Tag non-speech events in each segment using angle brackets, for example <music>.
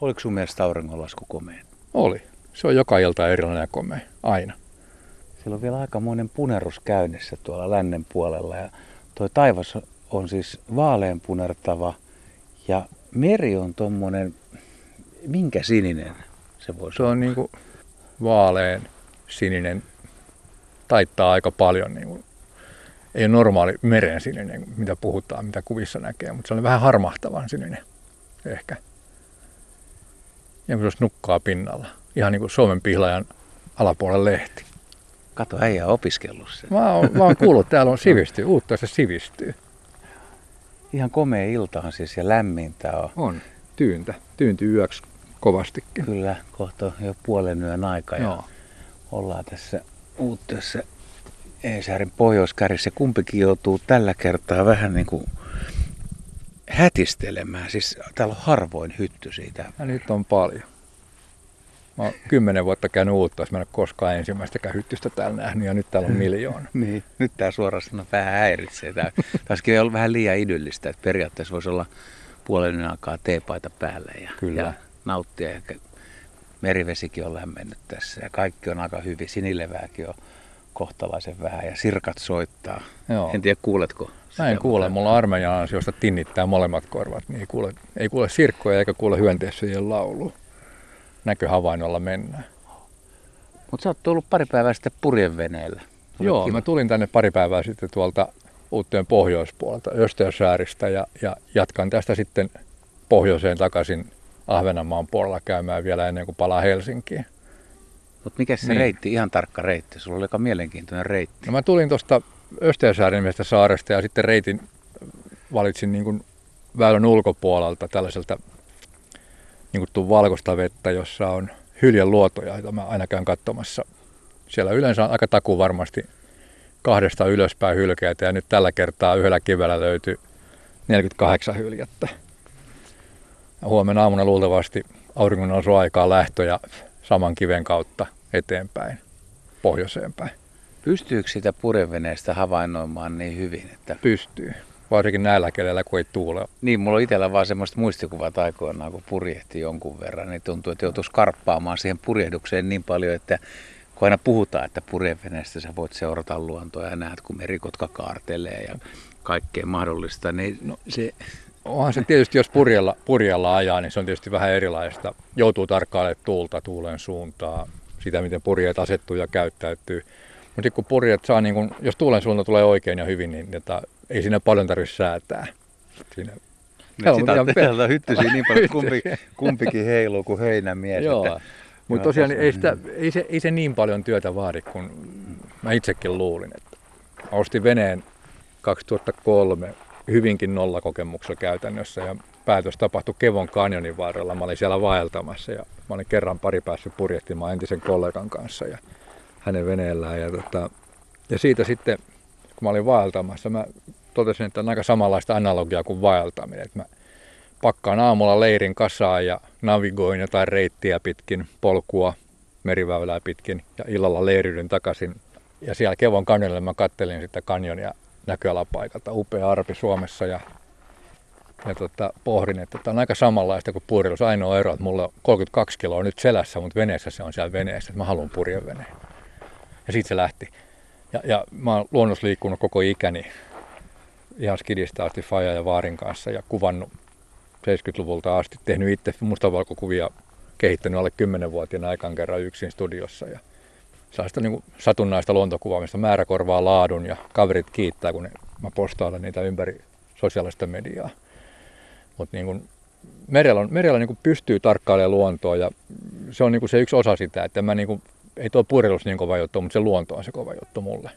Oliko sun mielestä auringonlasku komea? Oli. Se on joka ilta erilainen ja komea. Aina. Siellä on vielä aikamoinen punerus käynnissä tuolla lännen puolella ja tuo taivas on siis vaaleanpunertava ja meri on tommonen, minkä sininen se voisi Se on niinku vaalean sininen. Taittaa aika paljon niinku ei ole normaali meren sininen, mitä puhutaan, mitä kuvissa näkee, mutta se on vähän harmahtavan sininen ehkä. Ja myös nukkaa pinnalla. Ihan niin kuin Suomen pihlajan alapuolen lehti. Kato, äijä opiskellut sen. Mä oon, mä oon kuullut, että täällä on <laughs> sivistyy, uutta se sivistyy. Ihan komea iltahan siis ja lämmintä on. On, tyyntä. Tyyntyy yöksi kovastikin. Kyllä, kohta jo puolen yön aika ja Joo. ollaan tässä uutteessa Eesäärin pohjoiskärjessä. Kumpikin joutuu tällä kertaa vähän niin kuin hätistelemään. Siis täällä on harvoin hytty siitä. Ja nyt on paljon. Mä oon kymmenen vuotta käynyt uutta, jos mä en ole koskaan ensimmäistäkään hyttystä täällä nähnyt, ja nyt täällä on miljoona. <laughs> Niin, nyt tämä suorastaan vähän häiritsee. Tämä taisikin olla vähän liian idyllistä, että periaatteessa voisi olla puolen aikaa teepaita päällä ja, Kyllä. ja nauttia. Ja merivesikin on lämmennyt tässä ja kaikki on aika hyvin. Sinilevääkin on kohtalaisen vähän ja sirkat soittaa. Joo. En tiedä kuuletko Mä en kuule, mutta- mulla armeijan ansiosta tinnittää molemmat korvat, niin ei kuule, ei kuule sirkkoja eikä kuule hyönteissyjen laulu. Näköhavainnolla mennään. Mutta sä oot tullut pari päivää sitten purjeveneellä. Joo, kiva. mä tulin tänne pari päivää sitten tuolta Uutteen pohjoispuolelta Östeösääristä ja, ja jatkan tästä sitten pohjoiseen takaisin Ahvenanmaan puolella käymään vielä ennen kuin palaa Helsinkiin. Mut mikä se Niin. reitti, ihan tarkka reitti? Sulla oli aika mielenkiintoinen reitti. No mä tulin tuosta Östeösäärin nimestä saaresta ja sitten reitin valitsin niin kuin väylän ulkopuolelta tällaiselta niin kuin valkoista vettä, jossa on hyljen luotoja, joita mä aina käyn katsomassa. Siellä yleensä on aika taku varmasti kahdesta ylöspäin hylkeitä ja nyt tällä kertaa yhdellä kivellä löytyi 48 hyljettä. Ja huomenna aamuna luultavasti auringon aikaa lähtö ja saman kiven kautta eteenpäin, pohjoiseen päin. Pystyykö sitä purjeveneestä havainnoimaan niin hyvin, että pystyy. Varsinkin näillä kelellä, kun ei tuule. Niin, mulla on itsellä vaan semmoista muistikuvat aikoinaan, kun purjehti jonkun verran, niin tuntuu, että joutuisi karppaamaan siihen purjehdukseen niin paljon, että kun aina puhutaan, että purjeveneestä sä voit seurata luontoa ja näet, kun merikotka kaartelee ja kaikkea mahdollista, niin no, se, Onhan se tietysti, jos purjella, purjella ajaa, niin se on tietysti vähän erilaista. Joutuu tarkkailemaan tuulta, tuulen suuntaa, sitä miten purjeet asettuu ja käyttäytyy. Mutta kun purjeet saa, niin kun, jos tuulen suunta tulee oikein ja hyvin, niin jota, ei siinä paljon tarvitse säätää. Siinä, nyt sitä on pe- täällä hyttysiä niin paljon, kumpi, <laughs> kumpikin heiluu kuin heinämies. Joo. Että, Mutta tosiaan ei, sitä, ei, se, ei se niin paljon työtä vaadi kuin mä itsekin luulin. Että mä ostin veneen 2003 hyvinkin nollakokemuksella käytännössä ja päätös tapahtui Kevon kanjonin varrella. Mä olin siellä vaeltamassa ja mä olin kerran pari päässyt purjehtimaan entisen kollegan kanssa ja hänen veneellään. Ja, tota, ja siitä sitten, kun mä olin vaeltamassa, mä totesin, että on aika samanlaista analogiaa kuin vaeltaminen. Että mä pakkaan aamulla leirin kasaan ja navigoin jotain reittiä pitkin, polkua, meriväylää pitkin ja illalla leiriydyn takaisin. Ja siellä Kevon kanjonilla mä kattelin sitä kanjonia näköalapaikalta. Upea arpi Suomessa ja, ja tota, pohdin, että tämä on aika samanlaista kuin purjeilus. Ainoa ero, että mulla on 32 kiloa nyt selässä, mutta veneessä se on siellä veneessä, että mä haluan purjeveneen. Ja siitä se lähti. Ja, ja mä oon luonnossa liikkunut koko ikäni ihan skidistä asti Faja ja Vaarin kanssa ja kuvannut 70-luvulta asti, tehnyt itse mustavalkokuvia, kehittänyt alle 10-vuotiaana aikaan kerran yksin studiossa ja sellaista niin satunnaista luontokuvaamista, määrä korvaa laadun ja kaverit kiittää, kun ne, mä postailen niitä ympäri sosiaalista mediaa. Mutta niin merellä, on, merellä niin pystyy tarkkailemaan luontoa ja se on niin se yksi osa sitä, että mä niin ei tuo purjeilus niin kova juttu, mutta se luonto on se kova juttu mulle.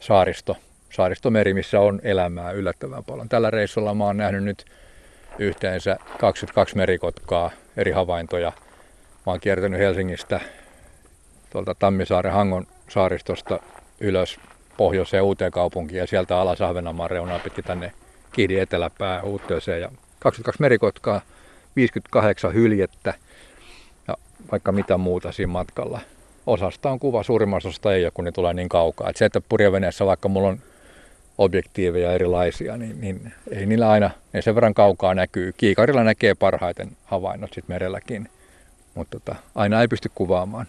Saaristo, saaristomeri, missä on elämää yllättävän paljon. Tällä reissulla mä oon nähnyt nyt yhteensä 22 merikotkaa, eri havaintoja. Mä oon kiertänyt Helsingistä tuolta Tammisaaren Hangon saaristosta ylös pohjoiseen uuteen kaupunkiin ja sieltä alas Ahvenanmaan reunaa pitkin tänne Kihdin eteläpää Uutteeseen. Ja 22 merikotkaa, 58 hyljettä ja vaikka mitä muuta siinä matkalla. Osasta on kuva, suurimmasta osasta ei ole, kun ne tulee niin kaukaa. Et se, että purjeveneessä vaikka mulla on objektiiveja erilaisia, niin, niin ei niillä aina, ei sen verran kaukaa näkyy. Kiikarilla näkee parhaiten havainnot sitten merelläkin, mutta tota, aina ei pysty kuvaamaan.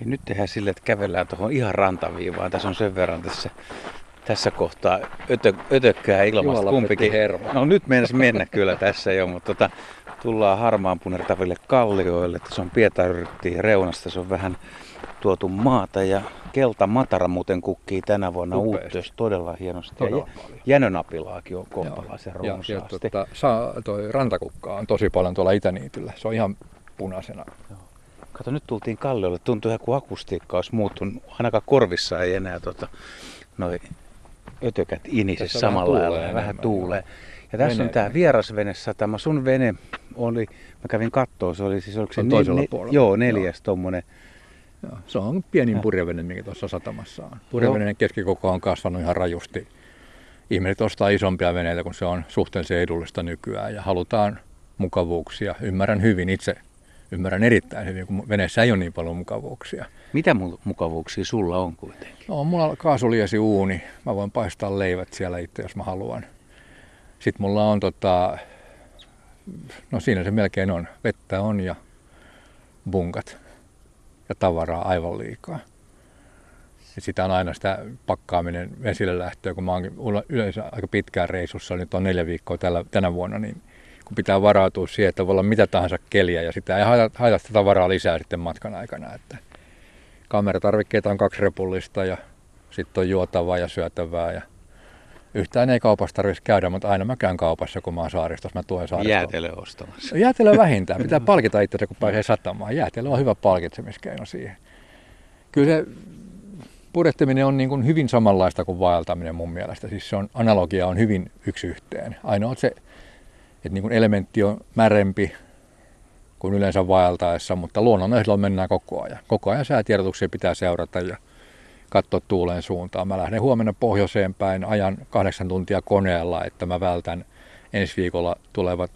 Hei, nyt tehdään sille, että kävellään tuohon ihan rantaviivaan. Tässä on sen verran tässä, tässä kohtaa ötö, ötökkää ilmasta kumpikin. Hermo. No nyt mennessä mennä kyllä tässä jo, mutta tota, tullaan harmaan punertaville kallioille. Tässä on Pietaryrttiin reunasta, se on vähän tuotu maata ja kelta matara muuten kukkii tänä vuonna uutteus todella hienosti. Todella ja jänönapilaakin on kohtalaisen runsaasti. Ja, ja tota, saa, toi rantakukka on tosi paljon tuolla Itäniityllä. Se on ihan punaisena. Joo. Kato, nyt tultiin kalliolle. Tuntuu ihan kuin akustiikka olisi muuttunut. Ainakaan korvissa ei enää tota, noi ötökät inisi samalla lailla. Vähän tuulee. Ja tässä Veneen. on tämä vierasvenesatama. Sun vene oli, mä kävin kattoon, se oli siis, oliko se, ne, ne, puolella. Joo, neljäs joo. tommonen. Joo, se on pienin purjevene, mikä tuossa satamassa on. Purjeveneen keskikoko on kasvanut ihan rajusti. Ihmiset ostaa isompia veneitä, kun se on suhteellisen edullista nykyään ja halutaan mukavuuksia. Ymmärrän hyvin itse, ymmärrän erittäin hyvin, kun veneessä ei ole niin paljon mukavuuksia. Mitä mukavuuksia sulla on kuitenkin? No, mulla on kaasuliesi uuni. Mä voin paistaa leivät siellä itse, jos mä haluan. Sitten mulla on tota, no siinä se melkein on. Vettä on ja bunkat ja tavaraa aivan liikaa. Ja sitä on aina sitä pakkaaminen vesille lähtöä, kun mä oon yleensä aika pitkään reissussa, nyt on neljä viikkoa tällä, tänä vuonna, niin kun pitää varautua siihen, että voi olla mitä tahansa keliä ja sitä ei haita, haita sitä tavaraa lisää sitten matkan aikana. Että kameratarvikkeita on kaksi repullista ja sitten on juotavaa ja syötävää ja Yhtään ei kaupassa tarvitsisi käydä, mutta aina mä käyn kaupassa, kun mä oon saaristossa. Mä tuen saaristossa. Jäätelö ostamassa. Jäätelö vähintään. <laughs> Pitää palkita itse, kun pääsee satamaan. Jäätelö on hyvä palkitsemiskeino siihen. Kyllä se purjehtiminen on niin kuin hyvin samanlaista kuin vaeltaminen mun mielestä. Siis se on, analogia on hyvin yksi yhteen. Ainoa se, että niin kuin elementti on märempi kuin yleensä vaeltaessa, mutta luonnon ehdolla mennään koko ajan. Koko ajan säätiedotuksia pitää seurata ja katsoa tuulen suuntaan. Mä lähden huomenna pohjoiseen päin, ajan kahdeksan tuntia koneella, että mä vältän ensi viikolla tulevat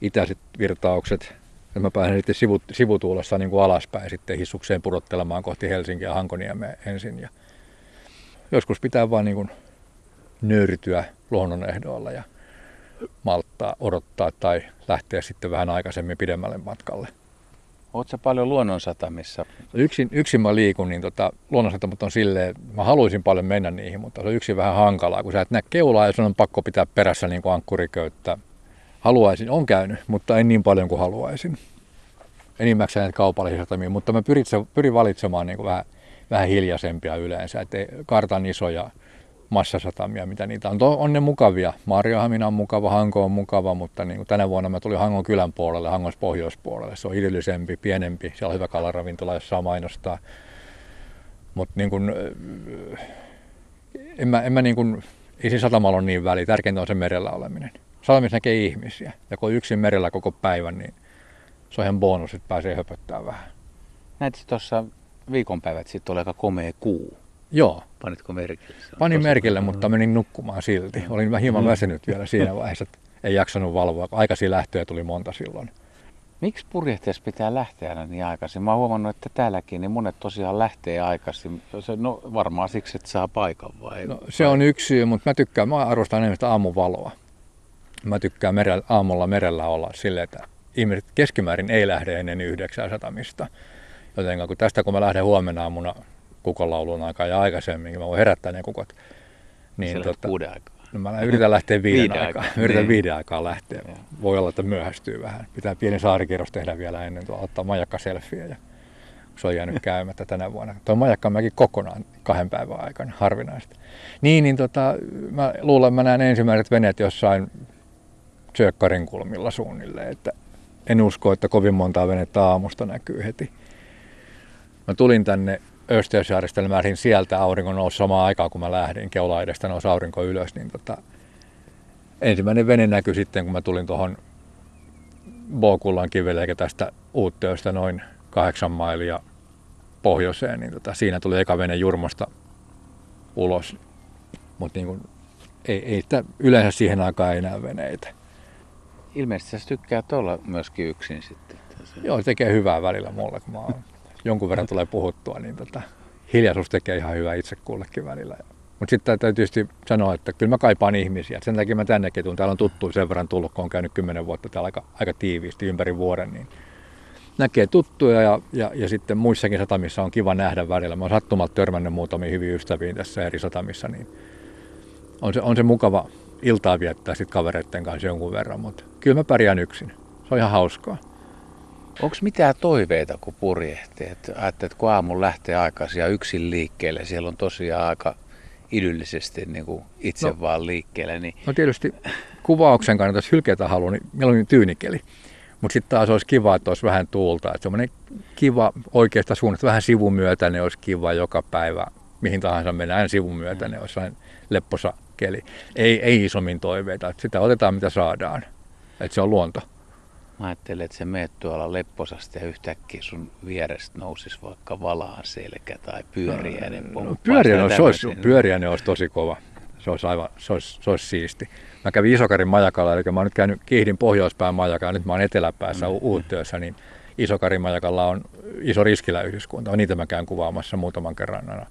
itäiset virtaukset. Ja mä pääsen sitten sivut, sivutuulessa niin kuin alaspäin sitten hissukseen pudottelemaan kohti Helsinkiä ja Hankoniemeä ensin. Ja joskus pitää vaan niin kuin nöyrtyä luonnon ehdoilla ja malttaa, odottaa tai lähteä sitten vähän aikaisemmin pidemmälle matkalle. Oletko paljon luonnonsatamissa? Yksin, yksin mä liikun, niin tota, luonnonsatamat on silleen, mä haluaisin paljon mennä niihin, mutta se on yksin vähän hankalaa, kun sä et näe keulaa ja sun on pakko pitää perässä niin kuin ankkuriköyttä. Haluaisin, on käynyt, mutta en niin paljon kuin haluaisin. Enimmäkseen näitä kaupallisia satamia, mutta mä pyrin, pyrin valitsemaan niin kuin vähän, vähän hiljaisempia yleensä, että kartan isoja massasatamia, mitä niitä on. On ne mukavia. Marjahamina on mukava, Hanko on mukava, mutta niin kuin tänä vuonna mä tulin Hangon kylän puolelle, Hangon pohjoispuolelle. Se on idyllisempi, pienempi, siellä on hyvä kalaravintola, jos saa mainostaa. Mutta niin kuin, en mä, en mä niin kuin, ei siinä satamalla ole niin väliä, tärkeintä on se merellä oleminen. Satamissa näkee ihmisiä, ja kun on yksin merellä koko päivän, niin se on ihan bonus, että pääsee höpöttämään vähän. Näet tuossa viikonpäivät sitten oli aika komea kuu. Joo. Panitko merkille? Panin merkille, mutta menin nukkumaan silti. Olin hieman mm. väsynyt vielä siinä vaiheessa, että ei jaksanut valvoa. Aikaisin lähtöjä tuli monta silloin. Miksi purjehtiessa pitää lähteä aina niin aikaisin? Mä oon huomannut, että täälläkin niin monet tosiaan lähtee aikaisin. Se, no varmaan siksi, että saa paikan vai? No, se on yksi syy, mutta mä tykkään, mä arvostan enemmän sitä aamuvaloa. Mä tykkään merellä, aamulla merellä olla silleen, että ihmiset keskimäärin ei lähde ennen yhdeksää satamista. Joten kun tästä kun mä lähden huomenna aamuna kukonlaulun aikaa ja aikaisemmin, mä voin herättää ne kukot. Niin, tota, kuuden aikaa. No mä yritän lähteä viiden, viiden aikaa. aikaa. <laughs> Yritän niin. viiden aikaa lähteä. Ja. Voi olla, että myöhästyy vähän. Pitää pieni saarikierros tehdä vielä ennen tuolla ottaa majakkaselfiä. Ja se on jäänyt <laughs> käymättä tänä vuonna. Tuo mäkin kokonaan kahden päivän aikana, harvinaista. Niin, niin tota, mä luulen, että mä näen ensimmäiset veneet jossain Tsökkarin kulmilla suunnilleen, että en usko, että kovin montaa venettä aamusta näkyy heti. Mä tulin tänne Östeysjärjestelmään sieltä aurinko nousi samaan aikaan, kun mä lähdin. Keula edestä nousi aurinko ylös, niin tota, ensimmäinen vene näkyi sitten, kun mä tulin tuohon Bokullan kivelle, eikä tästä Uutteosta noin kahdeksan mailia pohjoiseen, niin tota, siinä tuli eka vene Jurmosta ulos. Mutta niin ei, ei sitä, yleensä siihen aikaan ei enää veneitä. Ilmeisesti sä tykkäät olla myöskin yksin sitten. Joo, se tekee hyvää välillä mulle, kun mä oon jonkun verran tulee puhuttua, niin tota, hiljaisuus tekee ihan hyvää itse kullekin välillä. Mutta sitten täytyy tietysti sanoa, että kyllä mä kaipaan ihmisiä. Sen takia mä tännekin tuun. Täällä on tuttu sen verran tullut, kun on käynyt kymmenen vuotta täällä aika, aika tiiviisti ympäri vuoden. Niin näkee tuttuja ja, ja, ja, sitten muissakin satamissa on kiva nähdä välillä. Mä oon sattumalta törmännyt muutamiin hyviin ystäviin tässä eri satamissa, niin on se, on se mukava iltaa viettää sitten kavereiden kanssa jonkun verran, mutta kyllä mä pärjään yksin. Se on ihan hauskaa. Onko mitään toiveita, kun purjehtii? Että ajattelet, kun aamun lähtee aikaisin ja yksin liikkeelle, siellä on tosiaan aika idyllisesti niin kuin itse no, vaan liikkeelle. Niin... No tietysti kuvauksen kannalta, jos hylkeitä haluaa, niin meillä on tyynikeli. Mutta sitten taas olisi kiva, että olisi vähän tuulta. Että semmoinen kiva oikeasta suunnasta, vähän sivumyötäinen olisi kiva joka päivä. Mihin tahansa mennään sivumyötäinen, olisi vähän lepposa keli. Ei, ei isommin toiveita. Että sitä otetaan mitä saadaan. Että se on luonto. Mä ajattelin, että se meet tuolla lepposasti ja yhtäkkiä sun vierestä nousisi vaikka valaan selkä tai pyöriäinen no, no, pyöriäinen, se olisi, pyöriäinen olisi tosi kova. Se olisi aivan, se olisi, se olisi siisti. Mä kävin Isokarin majakalla, eli mä oon nyt käynyt Kiihdin pohjoispään majakalla, nyt mä oon eteläpäässä mm. Uuttyössä, niin Isokarin majakalla on iso riskiläyhdyskunta. Niitä mä käyn kuvaamassa muutaman kerran aina.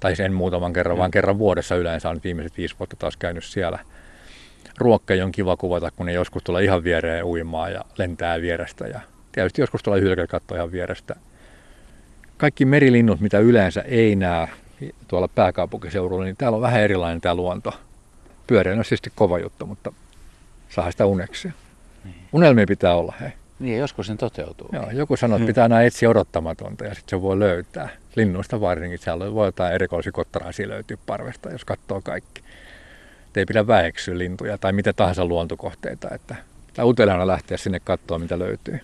Tai sen muutaman kerran, mm. vaan kerran vuodessa yleensä on viimeiset viisi vuotta taas käynyt siellä ruokkeja on kiva kuvata, kun ne joskus tulee ihan viereen uimaan ja lentää vierestä. Ja tietysti joskus tulee hylkeä katsoa ihan vierestä. Kaikki merilinnut, mitä yleensä ei näe tuolla pääkaupunkiseudulla, niin täällä on vähän erilainen tämä luonto. Pyöreä on siis kova juttu, mutta saa sitä uneksia. Niin. Unelmia pitää olla, hei. Niin, joskus sen toteutuu. Joo, joku sanoo, että pitää aina etsiä odottamatonta ja sitten se voi löytää. Linnuista varsinkin, siellä voi jotain erikoisia kottaraisia löytyä parvesta, jos katsoo kaikki ei pidä väheksyä lintuja tai mitä tahansa luontokohteita. Että uteliaana lähteä sinne katsoa, mitä löytyy.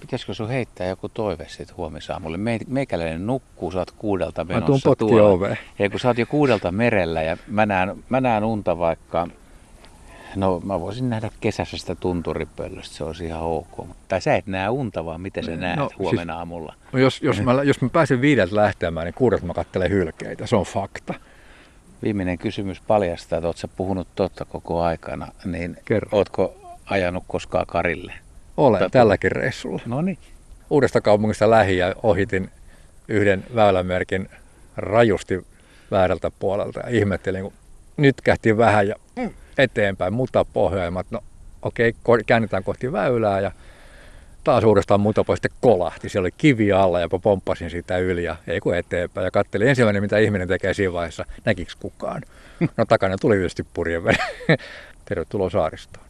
Pitäisikö sun heittää joku toive sitten huomisaamulle? Me, meikäläinen nukkuu, sä oot kuudelta menossa mä tuolla. Ja kun sä oot jo kuudelta merellä ja mä näen, mä näen unta vaikka, no mä voisin nähdä kesässä sitä tunturipöllöstä, se olisi ihan ok. Tai sä et näe unta, vaan miten sä no, näet no, huomenna siis, aamulla? No jos, jos, mä, jos mä pääsen viideltä lähtemään, niin kuudelta mä katselen hylkeitä, se on fakta. Viimeinen kysymys paljastaa, että oletko puhunut totta koko aikana, niin Kerro. ootko ajanut koskaan Karille? Olen Tätä... tälläkin reissulla. No niin. Uudesta kaupungista lähi ja ohitin yhden väylämerkin rajusti väärältä puolelta ja ihmettelin, kun nyt kähti vähän ja eteenpäin, mutta pohjoimmat. No okei, okay, käännetään kohti väylää ja taas uudestaan muutapa sitten kolahti. Siellä oli kivi alla ja pomppasin sitä yli ja ei kun eteenpäin. Ja katselin ensimmäinen, mitä ihminen tekee siinä vaiheessa, näkiks kukaan. No takana tuli tietysti purjeveden. <laughs> Tervetuloa saaristoon.